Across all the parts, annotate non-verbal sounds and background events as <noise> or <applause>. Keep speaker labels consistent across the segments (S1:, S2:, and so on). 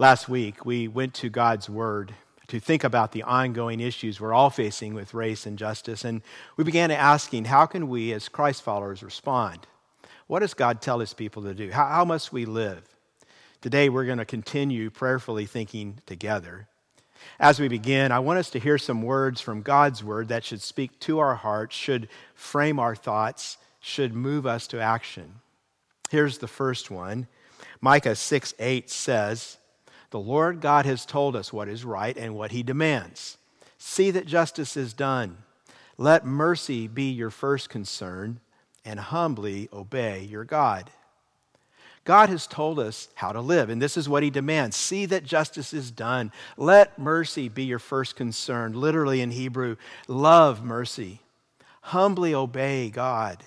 S1: Last week, we went to God's Word to think about the ongoing issues we're all facing with race and justice, and we began asking, how can we as Christ followers respond? What does God tell his people to do? How, how must we live? Today, we're going to continue prayerfully thinking together. As we begin, I want us to hear some words from God's Word that should speak to our hearts, should frame our thoughts, should move us to action. Here's the first one Micah 6 8 says, the Lord God has told us what is right and what he demands. See that justice is done. Let mercy be your first concern, and humbly obey your God. God has told us how to live, and this is what he demands. See that justice is done. Let mercy be your first concern. Literally in Hebrew, love mercy. Humbly obey God.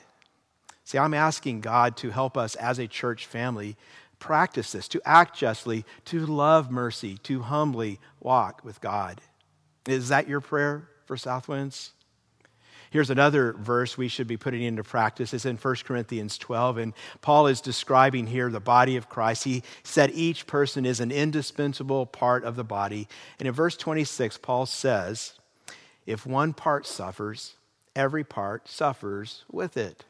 S1: See, I'm asking God to help us as a church family practice this, to act justly, to love mercy, to humbly walk with God. Is that your prayer for Southwinds? Here's another verse we should be putting into practice. It's in 1 Corinthians 12, and Paul is describing here the body of Christ. He said each person is an indispensable part of the body. And in verse 26, Paul says, If one part suffers, every part suffers with it.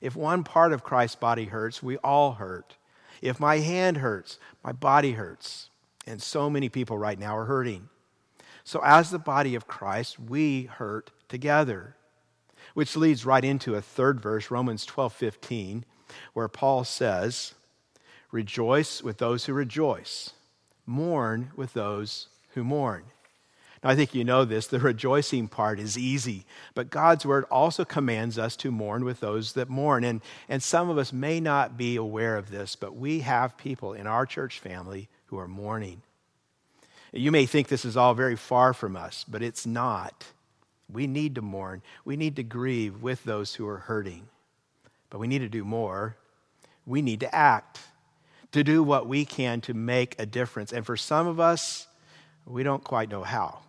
S1: If one part of Christ's body hurts, we all hurt. If my hand hurts, my body hurts. And so many people right now are hurting. So, as the body of Christ, we hurt together. Which leads right into a third verse, Romans 12 15, where Paul says, Rejoice with those who rejoice, mourn with those who mourn. Now, I think you know this. The rejoicing part is easy, but God's word also commands us to mourn with those that mourn. And, and some of us may not be aware of this, but we have people in our church family who are mourning. You may think this is all very far from us, but it's not. We need to mourn, we need to grieve with those who are hurting. But we need to do more. We need to act, to do what we can to make a difference. And for some of us, we don't quite know how.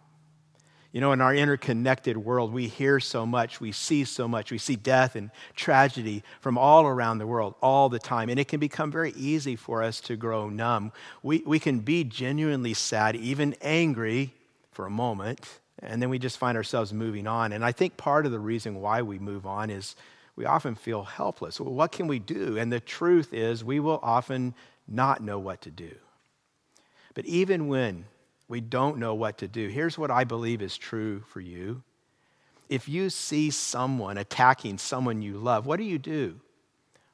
S1: You know, in our interconnected world, we hear so much, we see so much, we see death and tragedy from all around the world all the time. And it can become very easy for us to grow numb. We, we can be genuinely sad, even angry for a moment, and then we just find ourselves moving on. And I think part of the reason why we move on is we often feel helpless. Well, what can we do? And the truth is, we will often not know what to do. But even when we don't know what to do. Here's what I believe is true for you. If you see someone attacking someone you love, what do you do?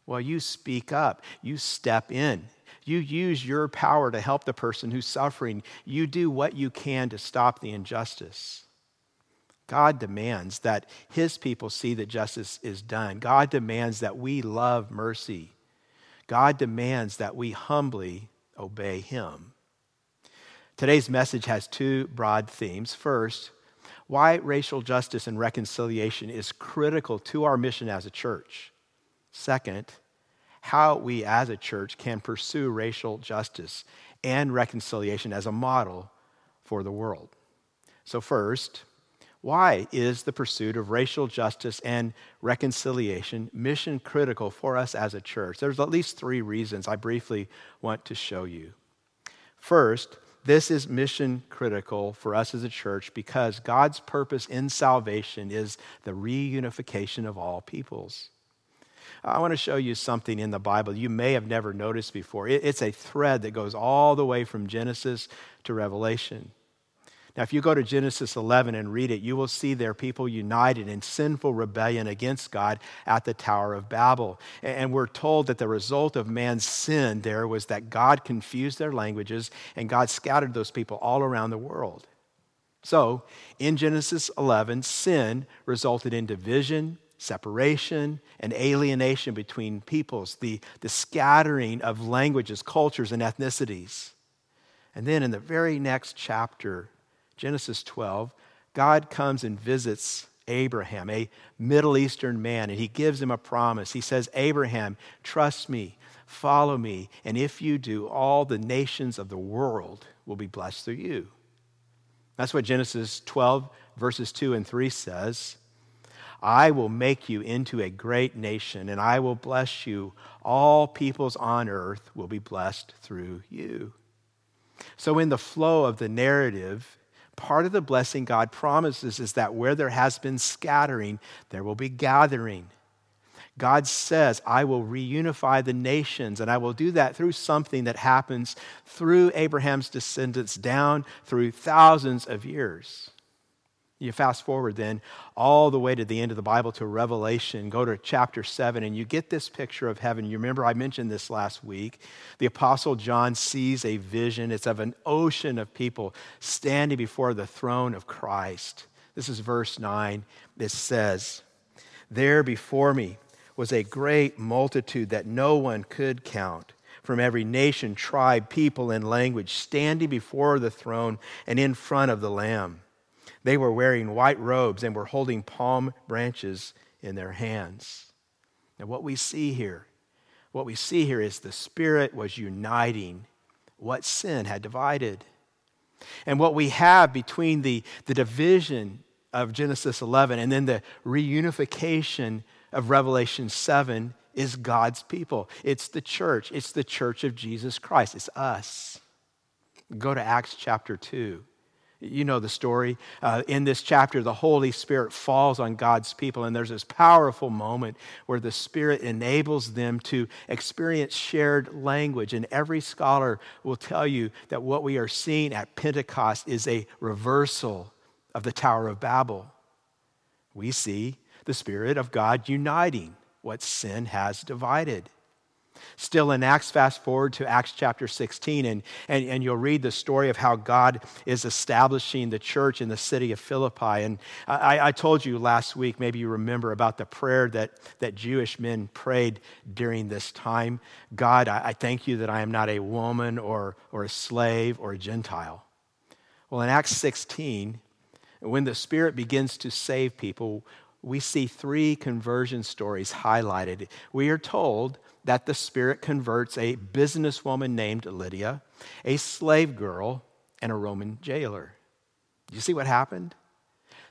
S1: Well, you speak up, you step in, you use your power to help the person who's suffering, you do what you can to stop the injustice. God demands that his people see that justice is done. God demands that we love mercy. God demands that we humbly obey him. Today's message has two broad themes. First, why racial justice and reconciliation is critical to our mission as a church. Second, how we as a church can pursue racial justice and reconciliation as a model for the world. So, first, why is the pursuit of racial justice and reconciliation mission critical for us as a church? There's at least three reasons I briefly want to show you. First, this is mission critical for us as a church because God's purpose in salvation is the reunification of all peoples. I want to show you something in the Bible you may have never noticed before. It's a thread that goes all the way from Genesis to Revelation. Now, if you go to Genesis 11 and read it, you will see there people united in sinful rebellion against God at the Tower of Babel. And we're told that the result of man's sin there was that God confused their languages and God scattered those people all around the world. So, in Genesis 11, sin resulted in division, separation, and alienation between peoples, the, the scattering of languages, cultures, and ethnicities. And then in the very next chapter, Genesis 12, God comes and visits Abraham, a Middle Eastern man, and he gives him a promise. He says, Abraham, trust me, follow me, and if you do, all the nations of the world will be blessed through you. That's what Genesis 12, verses 2 and 3 says. I will make you into a great nation, and I will bless you. All peoples on earth will be blessed through you. So, in the flow of the narrative, part of the blessing God promises is that where there has been scattering, there will be gathering. God says, I will reunify the nations, and I will do that through something that happens through Abraham's descendants down through thousands of years. You fast forward then all the way to the end of the Bible to Revelation, go to chapter 7, and you get this picture of heaven. You remember I mentioned this last week. The Apostle John sees a vision, it's of an ocean of people standing before the throne of Christ. This is verse 9. It says, There before me was a great multitude that no one could count from every nation, tribe, people, and language, standing before the throne and in front of the Lamb. They were wearing white robes and were holding palm branches in their hands. And what we see here, what we see here is the Spirit was uniting what sin had divided. And what we have between the, the division of Genesis 11 and then the reunification of Revelation 7 is God's people. It's the church. It's the church of Jesus Christ. It's us. Go to Acts chapter 2. You know the story. Uh, in this chapter, the Holy Spirit falls on God's people, and there's this powerful moment where the Spirit enables them to experience shared language. And every scholar will tell you that what we are seeing at Pentecost is a reversal of the Tower of Babel. We see the Spirit of God uniting what sin has divided. Still in Acts, fast forward to Acts chapter 16, and, and, and you'll read the story of how God is establishing the church in the city of Philippi. And I, I told you last week, maybe you remember, about the prayer that, that Jewish men prayed during this time God, I, I thank you that I am not a woman or, or a slave or a Gentile. Well, in Acts 16, when the Spirit begins to save people, we see three conversion stories highlighted. We are told that the Spirit converts a businesswoman named Lydia, a slave girl, and a Roman jailer. You see what happened?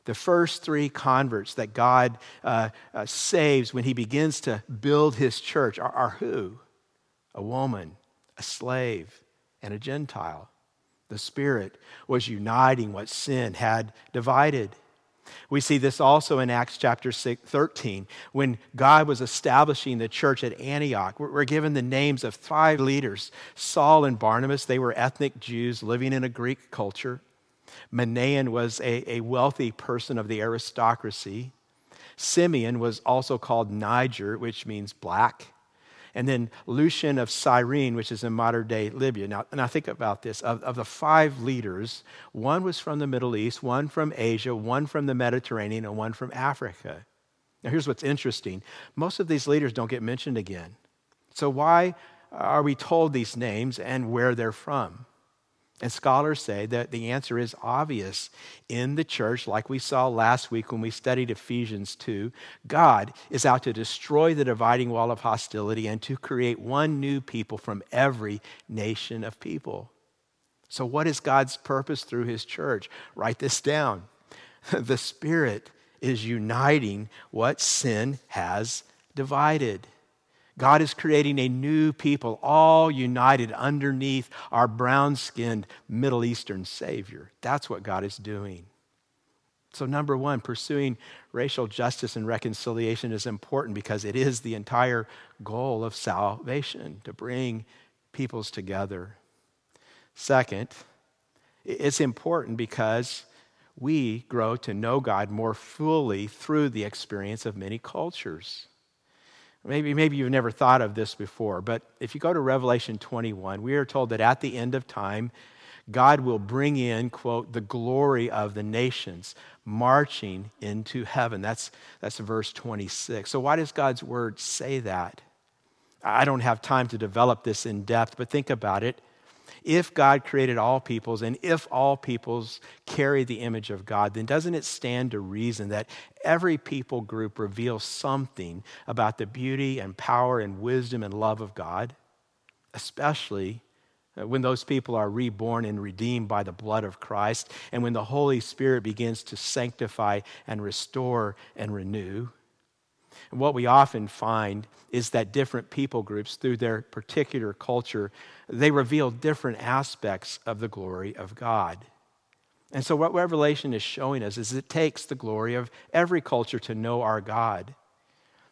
S1: The first three converts that God uh, uh, saves when he begins to build his church are, are who? A woman, a slave, and a Gentile. The Spirit was uniting what sin had divided. We see this also in Acts chapter 13 when God was establishing the church at Antioch. We're given the names of five leaders Saul and Barnabas, they were ethnic Jews living in a Greek culture. Manaen was a, a wealthy person of the aristocracy. Simeon was also called Niger, which means black and then Lucian of Cyrene, which is in modern day Libya. Now, now think about this. Of, of the five leaders, one was from the Middle East, one from Asia, one from the Mediterranean, and one from Africa. Now, here's what's interesting most of these leaders don't get mentioned again. So, why are we told these names and where they're from? And scholars say that the answer is obvious. In the church, like we saw last week when we studied Ephesians 2, God is out to destroy the dividing wall of hostility and to create one new people from every nation of people. So, what is God's purpose through his church? Write this down. <laughs> the Spirit is uniting what sin has divided. God is creating a new people, all united underneath our brown skinned Middle Eastern Savior. That's what God is doing. So, number one, pursuing racial justice and reconciliation is important because it is the entire goal of salvation to bring peoples together. Second, it's important because we grow to know God more fully through the experience of many cultures. Maybe, maybe you've never thought of this before, but if you go to Revelation 21, we are told that at the end of time, God will bring in, quote, the glory of the nations marching into heaven. That's, that's verse 26. So, why does God's word say that? I don't have time to develop this in depth, but think about it if God created all peoples and if all peoples carry the image of God, then doesn't it stand to reason that every people group reveals something about the beauty and power and wisdom and love of God? Especially uh, when those people are reborn and redeemed by the blood of Christ, and when the Holy Spirit begins to sanctify and restore and renew. And what we often find is that different people groups, through their particular culture, they reveal different aspects of the glory of God. And so, what Revelation is showing us is it takes the glory of every culture to know our God.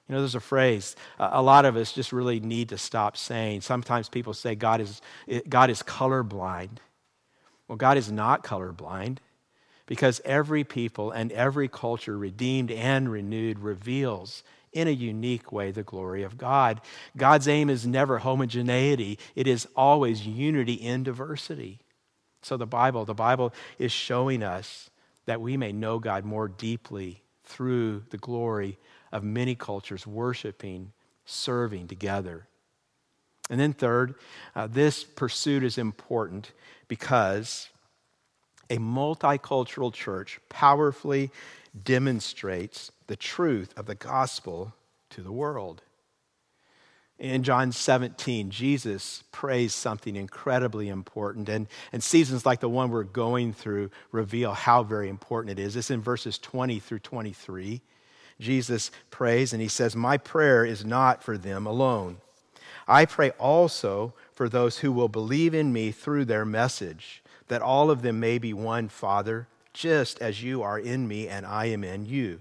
S1: You know, there's a phrase uh, a lot of us just really need to stop saying. Sometimes people say God is, God is colorblind. Well, God is not colorblind because every people and every culture, redeemed and renewed, reveals in a unique way the glory of God. God's aim is never homogeneity, it is always unity in diversity. So the Bible, the Bible is showing us that we may know God more deeply through the glory of many cultures worshiping, serving together. And then, third, uh, this pursuit is important because a multicultural church powerfully demonstrates the truth of the gospel to the world. In John 17, Jesus prays something incredibly important, and, and seasons like the one we're going through reveal how very important it is. It's in verses 20 through 23. Jesus prays, and he says, My prayer is not for them alone. I pray also for those who will believe in me through their message, that all of them may be one, Father, just as you are in me and I am in you.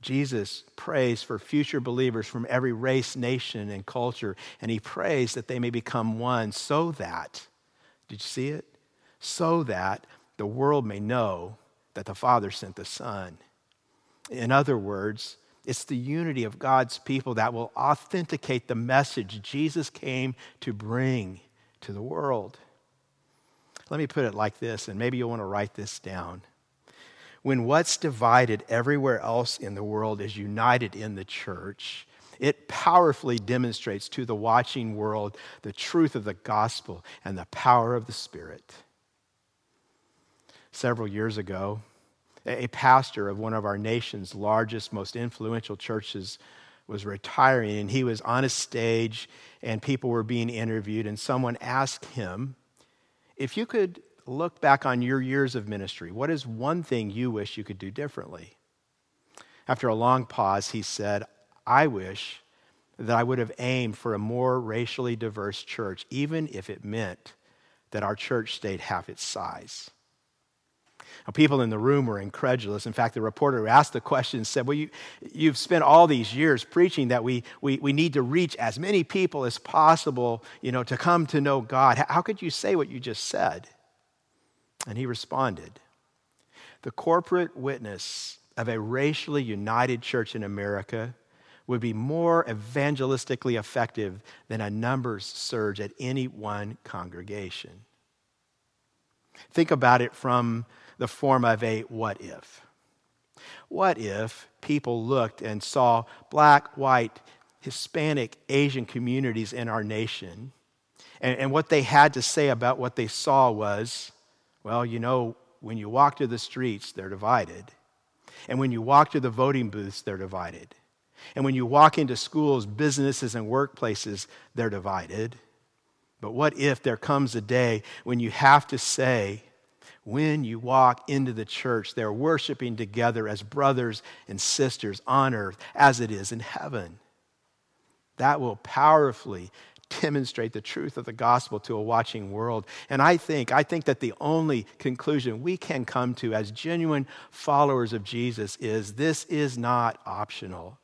S1: Jesus prays for future believers from every race, nation, and culture, and he prays that they may become one so that, did you see it? So that the world may know that the Father sent the Son. In other words, it's the unity of God's people that will authenticate the message Jesus came to bring to the world. Let me put it like this, and maybe you'll want to write this down. When what's divided everywhere else in the world is united in the church, it powerfully demonstrates to the watching world the truth of the gospel and the power of the Spirit. Several years ago, a pastor of one of our nation's largest, most influential churches was retiring, and he was on a stage, and people were being interviewed, and someone asked him, If you could look back on your years of ministry, what is one thing you wish you could do differently? After a long pause, he said, I wish that I would have aimed for a more racially diverse church, even if it meant that our church stayed half its size. Now, people in the room were incredulous. In fact, the reporter who asked the question said, Well, you, you've spent all these years preaching that we, we, we need to reach as many people as possible you know, to come to know God. How could you say what you just said? And he responded, The corporate witness of a racially united church in America would be more evangelistically effective than a numbers surge at any one congregation. Think about it from the form of a what if. What if people looked and saw black, white, Hispanic, Asian communities in our nation, and, and what they had to say about what they saw was, well, you know, when you walk to the streets, they're divided. And when you walk to the voting booths, they're divided. And when you walk into schools, businesses, and workplaces, they're divided. But what if there comes a day when you have to say, when you walk into the church, they're worshiping together as brothers and sisters on earth as it is in heaven? That will powerfully demonstrate the truth of the gospel to a watching world. And I think, I think that the only conclusion we can come to as genuine followers of Jesus is this is not optional.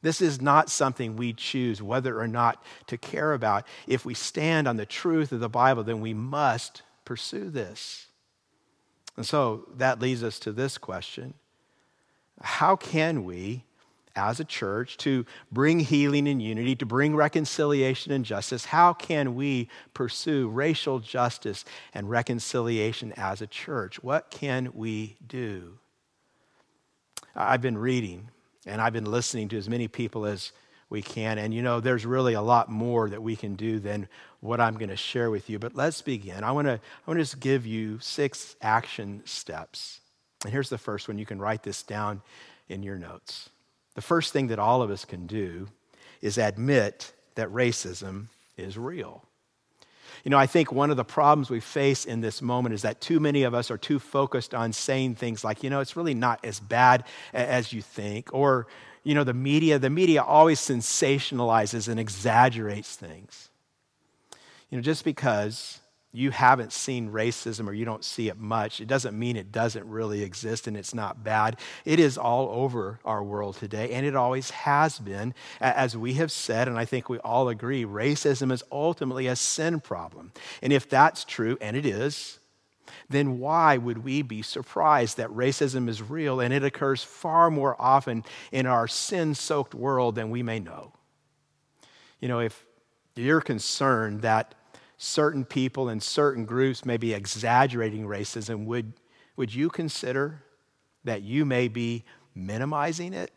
S1: This is not something we choose whether or not to care about. If we stand on the truth of the Bible, then we must pursue this. And so that leads us to this question How can we as a church to bring healing and unity, to bring reconciliation and justice, how can we pursue racial justice and reconciliation as a church? What can we do? I've been reading and I've been listening to as many people as we can. And you know, there's really a lot more that we can do than what I'm going to share with you. But let's begin. I want to I want to just give you six action steps. And here's the first one. You can write this down in your notes. The first thing that all of us can do is admit that racism is real. You know, I think one of the problems we face in this moment is that too many of us are too focused on saying things like, you know, it's really not as bad as you think, or you know, the media, the media always sensationalizes and exaggerates things. You know, just because you haven't seen racism or you don't see it much, it doesn't mean it doesn't really exist and it's not bad. It is all over our world today, and it always has been. As we have said, and I think we all agree, racism is ultimately a sin problem. And if that's true, and it is, then why would we be surprised that racism is real and it occurs far more often in our sin soaked world than we may know? You know, if you're concerned that certain people and certain groups may be exaggerating racism, would, would you consider that you may be minimizing it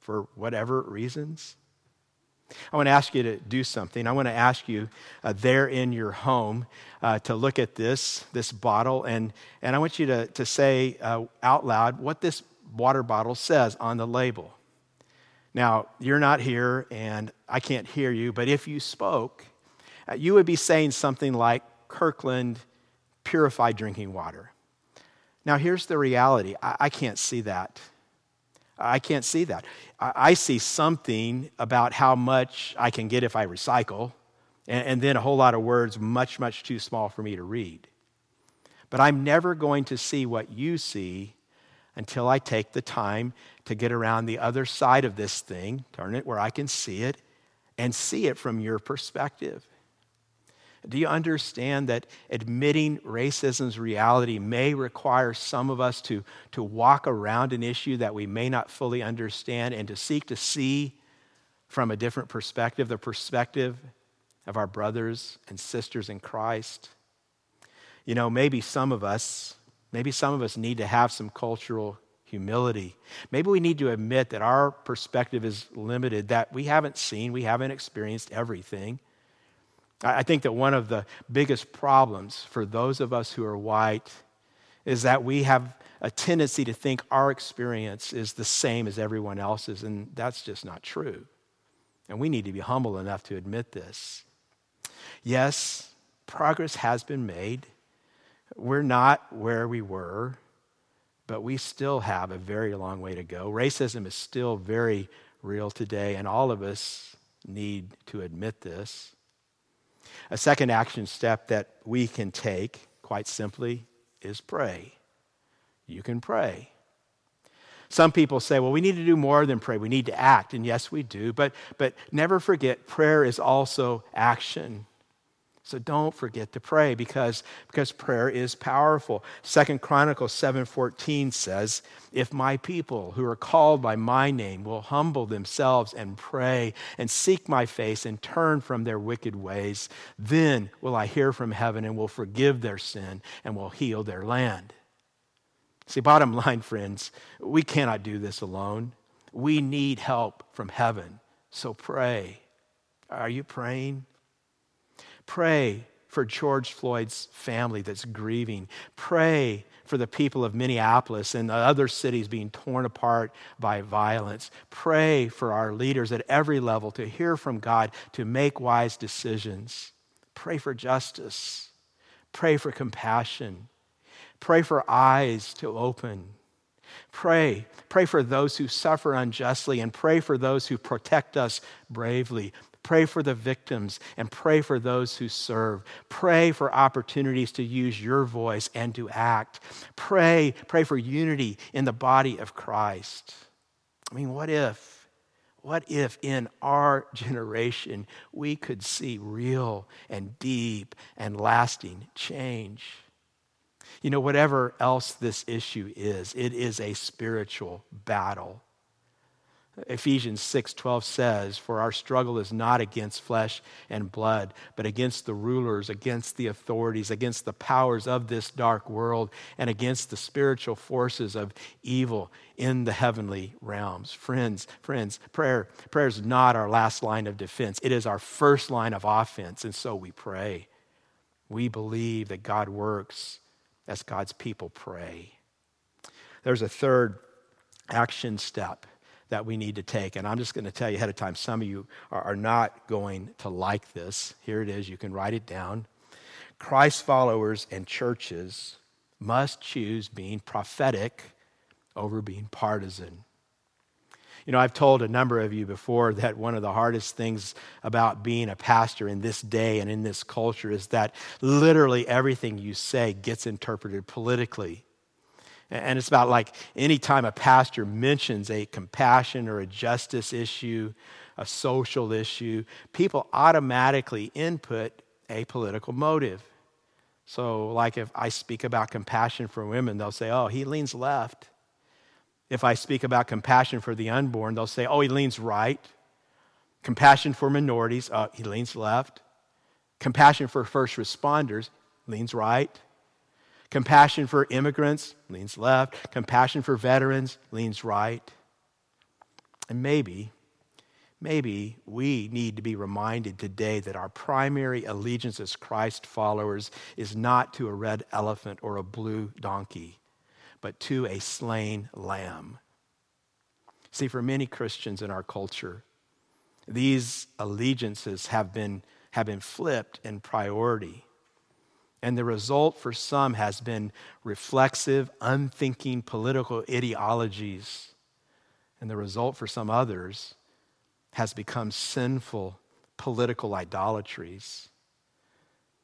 S1: for whatever reasons? I want to ask you to do something. I want to ask you uh, there in your home uh, to look at this, this bottle, and, and I want you to, to say uh, out loud what this water bottle says on the label. Now, you're not here, and I can't hear you, but if you spoke, uh, you would be saying something like Kirkland purified drinking water. Now, here's the reality I, I can't see that. I can't see that. I see something about how much I can get if I recycle, and then a whole lot of words much, much too small for me to read. But I'm never going to see what you see until I take the time to get around the other side of this thing, turn it where I can see it, and see it from your perspective. Do you understand that admitting racism's reality may require some of us to, to walk around an issue that we may not fully understand and to seek to see from a different perspective, the perspective of our brothers and sisters in Christ? You know, maybe some of us, maybe some of us need to have some cultural humility. Maybe we need to admit that our perspective is limited, that we haven't seen, we haven't experienced everything. I think that one of the biggest problems for those of us who are white is that we have a tendency to think our experience is the same as everyone else's, and that's just not true. And we need to be humble enough to admit this. Yes, progress has been made. We're not where we were, but we still have a very long way to go. Racism is still very real today, and all of us need to admit this. A second action step that we can take, quite simply, is pray. You can pray. Some people say, well, we need to do more than pray. We need to act. And yes, we do. But, but never forget, prayer is also action. So don't forget to pray because, because prayer is powerful. Second Chronicles 7:14 says, "If my people who are called by my name will humble themselves and pray and seek my face and turn from their wicked ways, then will I hear from heaven and will forgive their sin and will heal their land." See, bottom <laughs> line, friends, we cannot do this alone. We need help from heaven. So pray. Are you praying? Pray for George Floyd's family that's grieving. Pray for the people of Minneapolis and the other cities being torn apart by violence. Pray for our leaders at every level to hear from God, to make wise decisions. Pray for justice. Pray for compassion. Pray for eyes to open. Pray. Pray for those who suffer unjustly and pray for those who protect us bravely. Pray for the victims and pray for those who serve. Pray for opportunities to use your voice and to act. Pray, pray for unity in the body of Christ. I mean, what if, what if in our <laughs> generation we could see real and deep and lasting change? You know, whatever else this issue is, it is a spiritual battle. Ephesians 6:12 says, "For our struggle is not against flesh and blood, but against the rulers, against the authorities, against the powers of this dark world, and against the spiritual forces of evil in the heavenly realms." Friends, friends, prayer prayer is not our last line of defense. It is our first line of offense, and so we pray. We believe that God works as God's people pray. There's a third action step that we need to take. And I'm just going to tell you ahead of time, some of you are, are not going to like this. Here it is, you can write it down. Christ followers and churches must choose being prophetic over being partisan. You know, I've told a number of you before that one of the hardest things about being a pastor in this day and in this culture is that literally everything you say gets interpreted politically. And it's about like anytime a pastor mentions a compassion or a justice issue, a social issue, people automatically input a political motive. So, like if I speak about compassion for women, they'll say, oh, he leans left. If I speak about compassion for the unborn, they'll say, oh, he leans right. Compassion for minorities, oh, he leans left. Compassion for first responders, leans right. Compassion for immigrants leans left. Compassion for veterans leans right. And maybe, maybe we need to be reminded today that our primary allegiance as Christ followers is not to a red elephant or a blue donkey, but to a slain lamb. See, for many Christians in our culture, these allegiances have been, have been flipped in priority. And the result for some has been reflexive, unthinking political ideologies. And the result for some others has become sinful political idolatries.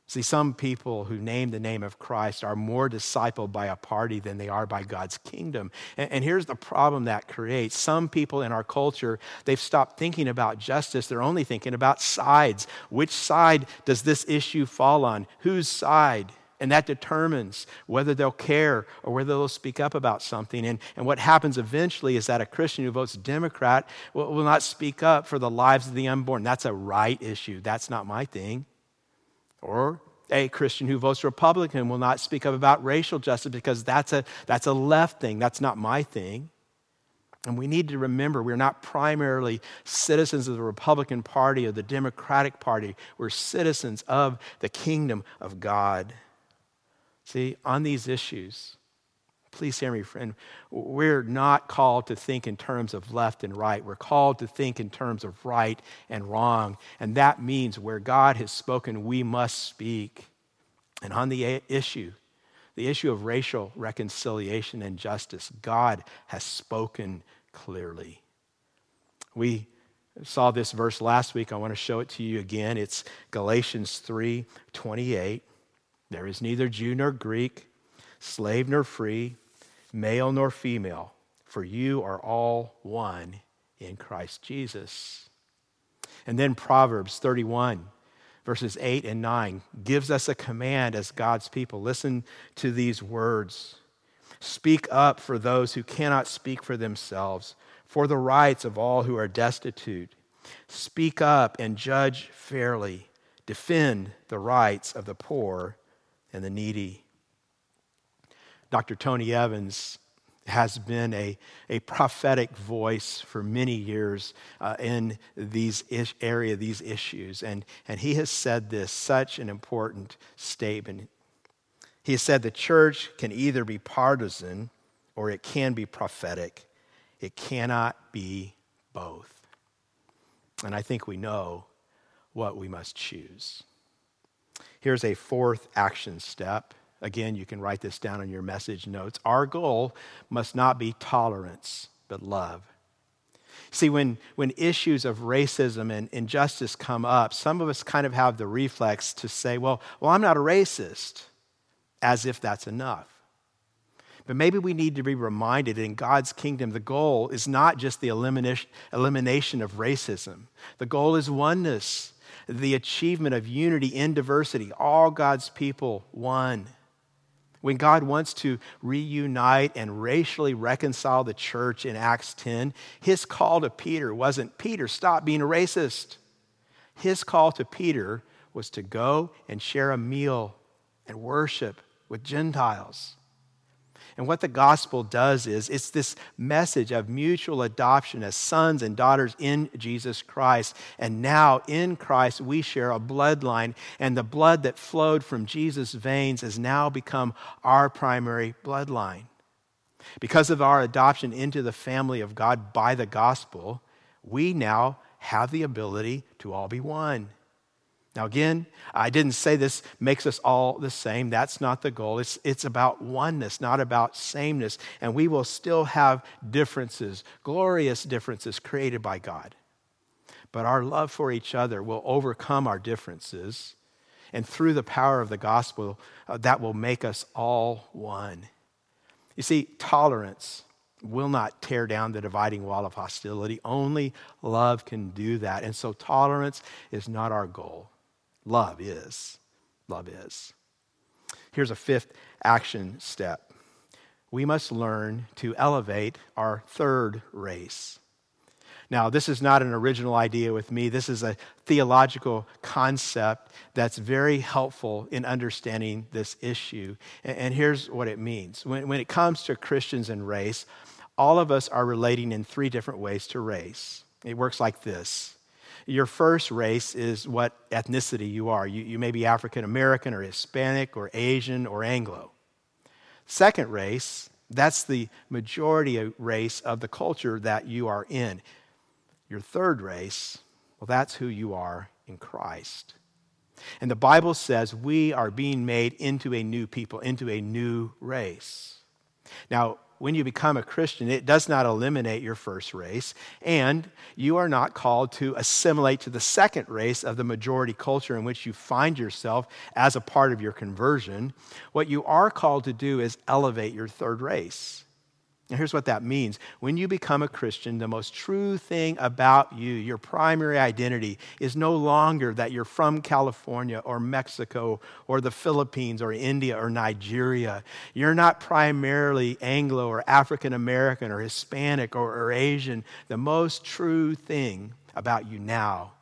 S1: See, some people who name the name of Christ are more discipled by a party than they are by God's kingdom. And, and, here's the problem that creates. Some people in our culture, they've stopped thinking about justice. They're only thinking about sides. Which side does this issue fall on? Whose side? And that determines whether they'll care or whether they'll speak up about something. And, and what happens eventually is that a Christian who votes Democrat will, will not speak up for the lives of the unborn. That's a right issue. That's not my thing. Or a Christian who votes Republican will not speak up about racial justice because that's a, that's a left thing. That's not my thing. And we need to remember we're not primarily citizens of the Republican Party or the Democratic Party. We're citizens of the kingdom of God. See, on these issues, Please hear me, friend. We're not called to think in terms of left and right. We're called to think in terms of right and wrong. And that means where God has spoken, we must speak. And on the issue, the issue of racial reconciliation and justice, God has spoken clearly. We saw this verse last week. I want to show it to you again. It's Galatians 3 28. There is neither Jew nor Greek slave nor free, male nor female, for you are all one in Christ Jesus. And then Proverbs 31, verses 8 and 9, gives us a command as God's people. Listen to these words Speak up for those who cannot speak for themselves, for the rights of all who are destitute. Speak up and judge fairly. Defend the rights of the poor and the needy. Dr. Tony Evans has been a, a prophetic voice for many years uh, in these ish, area, these issues. And, and he has said this, such an important statement. He has said the church can either be partisan or it can be prophetic. It cannot be both. And I think we know what we must choose. Here's a fourth action step Again, you can write this down in your message notes. Our goal must not be tolerance, but love. See, when, when issues of racism and injustice come up, some of us kind of have the reflex to say, well, well, I'm not a racist, as if that's enough. But maybe we need to be reminded in God's kingdom, the goal is not just the elimination, elimination of racism, the goal is oneness, the achievement of unity in diversity, all God's people one. When God wants to reunite and racially reconcile the church in Acts 10, his call to Peter wasn't, Peter, stop being a racist. His call to Peter was to go and share a meal and worship with Gentiles. And what the gospel does is it's this message of mutual adoption as sons and daughters in Jesus Christ. And now in Christ, we share a bloodline, and the blood that flowed from Jesus' veins has now become our primary bloodline. Because of our adoption into the family of God by the gospel, we now have the ability to all be one. Now, again, I didn't say this makes us all the same. That's not the goal. It's, it's about oneness, not about sameness. And we will still have differences, glorious differences created by God. But our love for each other will overcome our differences. And through the power of the gospel, uh, that will make us all one. You see, tolerance will not tear down the dividing wall of hostility. Only love can do that. And so, tolerance is not our goal. Love is. Love is. Here's a fifth action step. We must learn to elevate our third race. Now, this is not an original idea with me. This is a theological concept that's very helpful in understanding this issue. And, here's what it means when, it comes to Christians and race, all of us are relating in three different ways to race. It works like this your first race is what ethnicity you are. You, you may be African American or Hispanic or Asian or Anglo. Second race, that's the majority race of the culture that you are in. Your third race, well, that's who you are in Christ. And the Bible says we are being made into a new people, into a new race. Now, when you become a Christian, it does not eliminate your first race, and you are not called to assimilate to the second race of the majority culture in which you find yourself as a part of your conversion. What you are called to do is elevate your third race. And here's what that means. When you become a Christian, the most true thing about you, your primary identity, is no longer that you're from California or Mexico or the Philippines or India or Nigeria. You're not primarily Anglo or African American or Hispanic or, or Asian. The most true thing about you now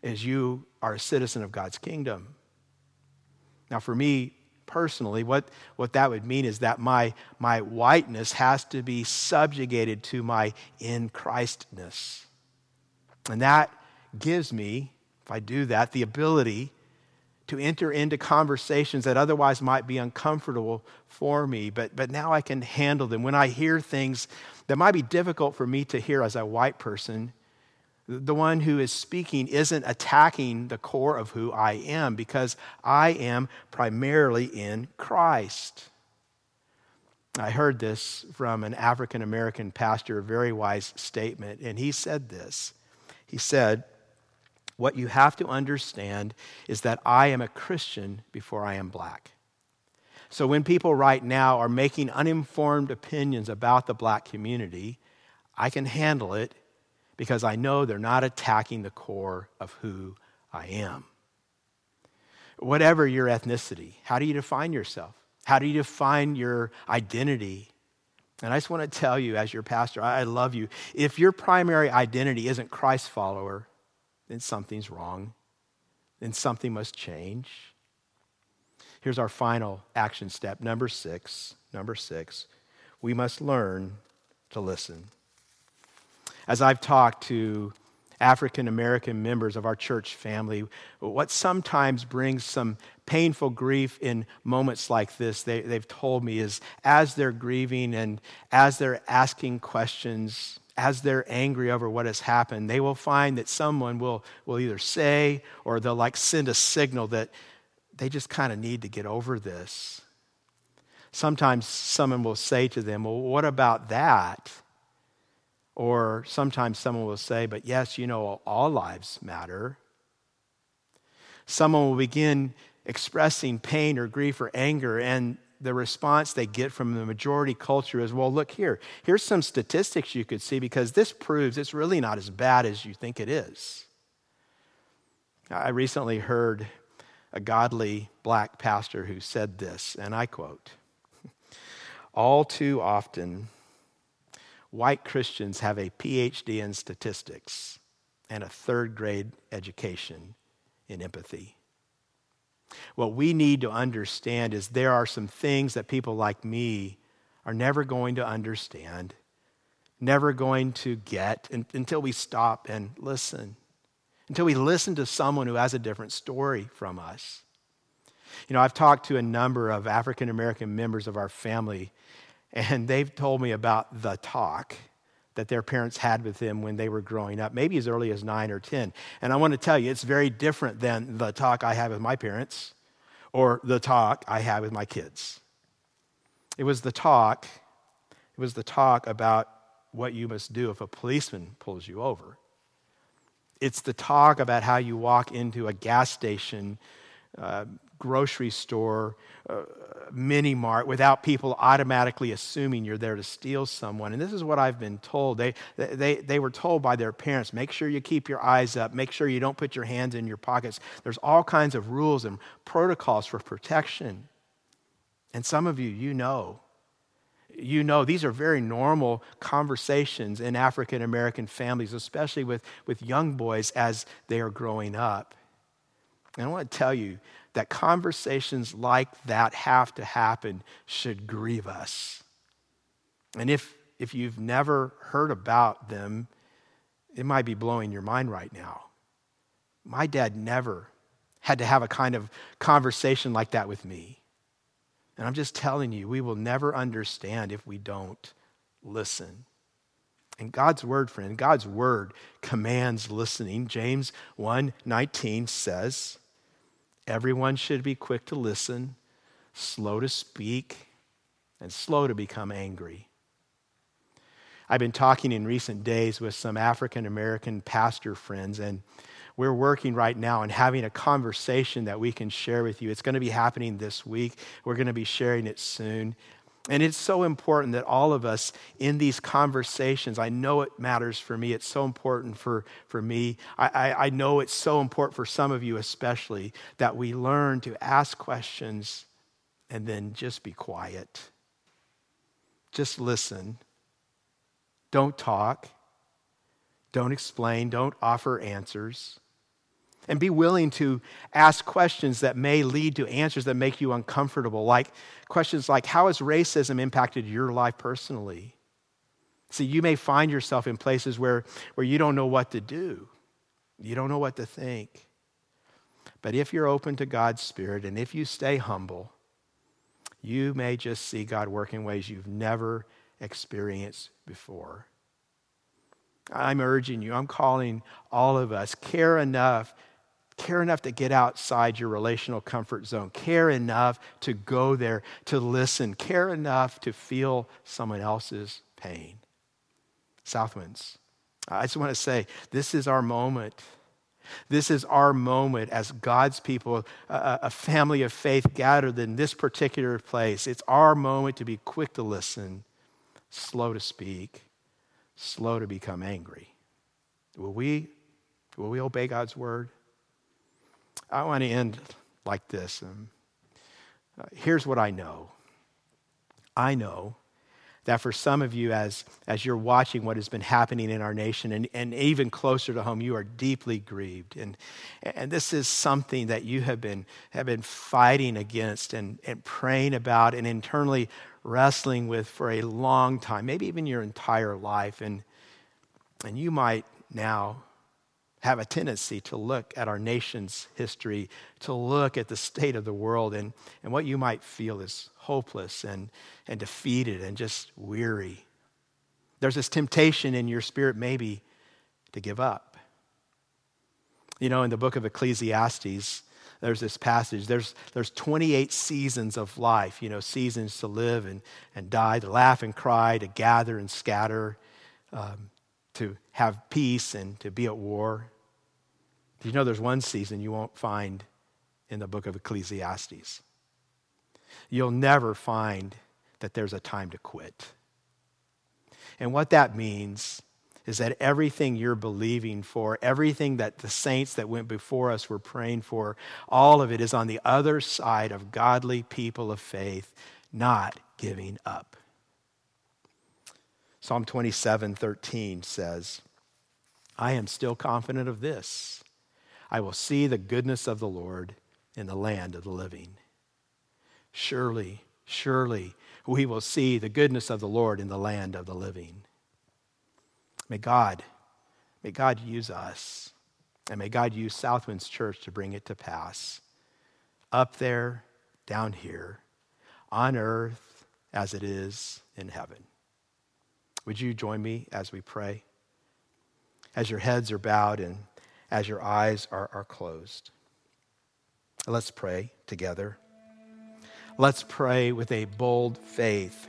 S1: is you are a citizen of God's kingdom. Now, for me, personally, what, what that would mean is that my, my whiteness has to be subjugated to my in Christness. And that gives me, if I do that, the ability to enter into conversations that otherwise might be uncomfortable for me, but, but now I can handle them. When I hear things that might be difficult for me to hear as a white person, the one who is speaking isn't attacking the core of who I am because I am primarily in Christ. I heard this from an African American pastor, a very wise statement, and he said this. He said, What you have to understand is that I am a Christian before I am black. So when people right now are making uninformed opinions about the black community, I can handle it because I know they're not attacking the core of who I am. Whatever your ethnicity, how do you define yourself? How do you define your identity? And I just want to tell you, as your pastor, I love you. If your primary identity isn't Christ follower, then something's wrong. Then something must change. Here's our final action step. Number six. Number six. We must learn to listen as I've talked to African American members of our church family, what sometimes brings some painful grief in moments like this, they, have told me, is as they're grieving and as they're asking questions, as they're angry over what has happened, they will find that someone will, will either say or they'll like send a signal that they just kind of need to get over this. Sometimes someone will say to them, Well, what about that? Or sometimes someone will say, but yes, you know, all lives matter. Someone will begin expressing pain or grief or anger, and the response they get from the majority culture is, well, look here. Here's some statistics you could see because this proves it's really not as bad as you think it is. I recently heard a godly black pastor who said this, and I quote All too often, white Christians have a PhD in statistics and a third grade education in empathy. What we need to understand is there are some things that people like me are never going to understand, never going to get until we stop and listen, until we listen to someone who has a different story from us. You know, I've talked to a number of African American members of our family, and they've told me about the talk that their parents had with them when they were growing up, maybe as early as nine or 10. And I want to tell you, it's very different than the talk I had with my parents or the talk I had with my kids. It was the talk, it was the talk about what you must do if a policeman pulls you over. It's the talk about how you walk into a gas station, uh, grocery store, uh, mini mart without people automatically assuming you're there to steal someone. And this is what I've been told. They, they, they were told by their parents make sure you keep your eyes up, make sure you don't put your hands in your pockets. There's all kinds of rules and protocols for protection. And some of you, you know. You know, these are very normal conversations in African American families, especially with, with young boys as they are growing up. And I want to tell you, that conversations like that have to happen should grieve us. And if, if you've never heard about them, it might be blowing your mind right now. My dad never had to have a kind of conversation like that with me. And I'm just telling you, we will never understand if we don't listen. And God's word, friend, God's word commands listening. James 1 19 says, Everyone should be quick to listen, slow to speak, and slow to become angry. I've been talking in recent days with some African American pastor friends, and we're working right now and having a conversation that we can share with you. It's going to be happening this week. We're going to be sharing it soon. And it's so important that all of us in these conversations, I know it matters for me. It's so important for, for me. I, I, I know it's so important for some of you, especially, that we learn to ask questions and then just be quiet. Just listen. Don't talk. Don't explain. Don't offer answers and be willing to ask questions that may lead to answers that make you uncomfortable, like questions like, How has racism impacted your life personally? See, you may find yourself in places where, where you don't know what to do, you don't know what to think. But if you're open to God's Spirit and if you stay humble, you may just see God work in ways you've never experienced before. I'm urging you, I'm calling all of us, care enough Care enough to get outside your relational comfort zone. Care enough to go there, to listen. Care enough to feel someone else's pain. Southwinds, I just want to say this is our moment. This is our moment as God's people, a, family of faith gathered in this particular place. It's our moment to be quick to listen, slow to speak, slow to become angry. Will we, will we obey God's word? I want to end like this. Um, uh, here's what I know I know that for some of you, as, as you're watching what has been happening in our nation, and, and even closer to home, you are deeply grieved. And, and this is something that you have been, have been fighting against and, and praying about and internally wrestling with for a long time, maybe even your entire life. And, and you might now have a tendency to look at our nation's history, to look at the state of the world, and, and what you might feel is hopeless and, and defeated and just weary. There's this temptation in your spirit, maybe, to give up. You know, in the book of Ecclesiastes, there's this passage. There's, there's 28 seasons of life, you know, seasons to live and, and die, to laugh and cry, to gather and scatter. Um, to have peace and to be at war. Did you know there's one season you won't find in the book of Ecclesiastes? You'll never find that there's a time to quit. And what that means is that everything you're believing for, everything that the saints that went before us were praying for, all of it is on the other side of godly people of faith not giving up. Psalm 27 13 says, I am still confident of this. I will see the goodness of the Lord in the land of the living. Surely, surely, we will see the goodness of the Lord in the land of the living. May God, may God use us, and may God use Southwinds Church to bring it to pass. Up there, down here, on earth as it is in heaven. Would you join me as we pray? As your heads are bowed and as your eyes are, are closed. Let's pray together. Let's pray with a bold faith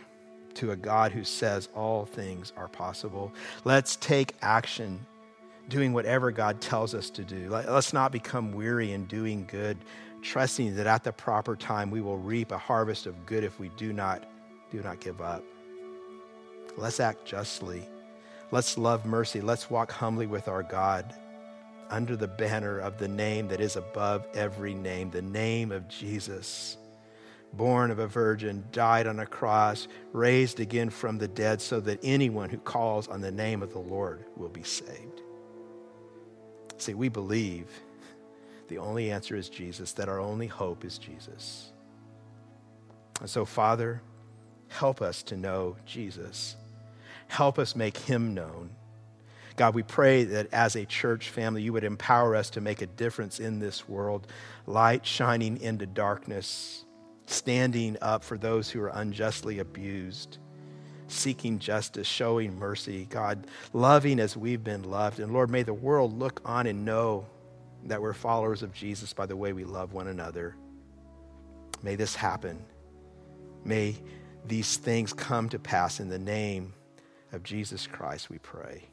S1: to a God who says all things are possible. Let's take action doing whatever God tells us to do. Let's not become weary in doing good, trusting that at the proper time we will reap a harvest of good if we do not do not give up. Let's act justly. Let's love mercy. Let's walk humbly with our God under the banner of the name that is above every name, the name of Jesus. Born of a virgin, died on a cross, raised again from the dead, so that anyone who calls on the name of the Lord will be saved. See, we believe the only answer is Jesus, that our only hope is Jesus. And so, Father, help us to know Jesus. Help us make him known. God, we pray that as a church family, you would empower us to make a difference in this world, light shining into darkness, standing up for those who are unjustly abused, seeking justice, showing mercy, God, loving as we've been loved. And Lord, may the world look on and know that we're followers of Jesus by the way we love one another. May this happen. May these things come to pass in the name of Jesus Christ, we pray.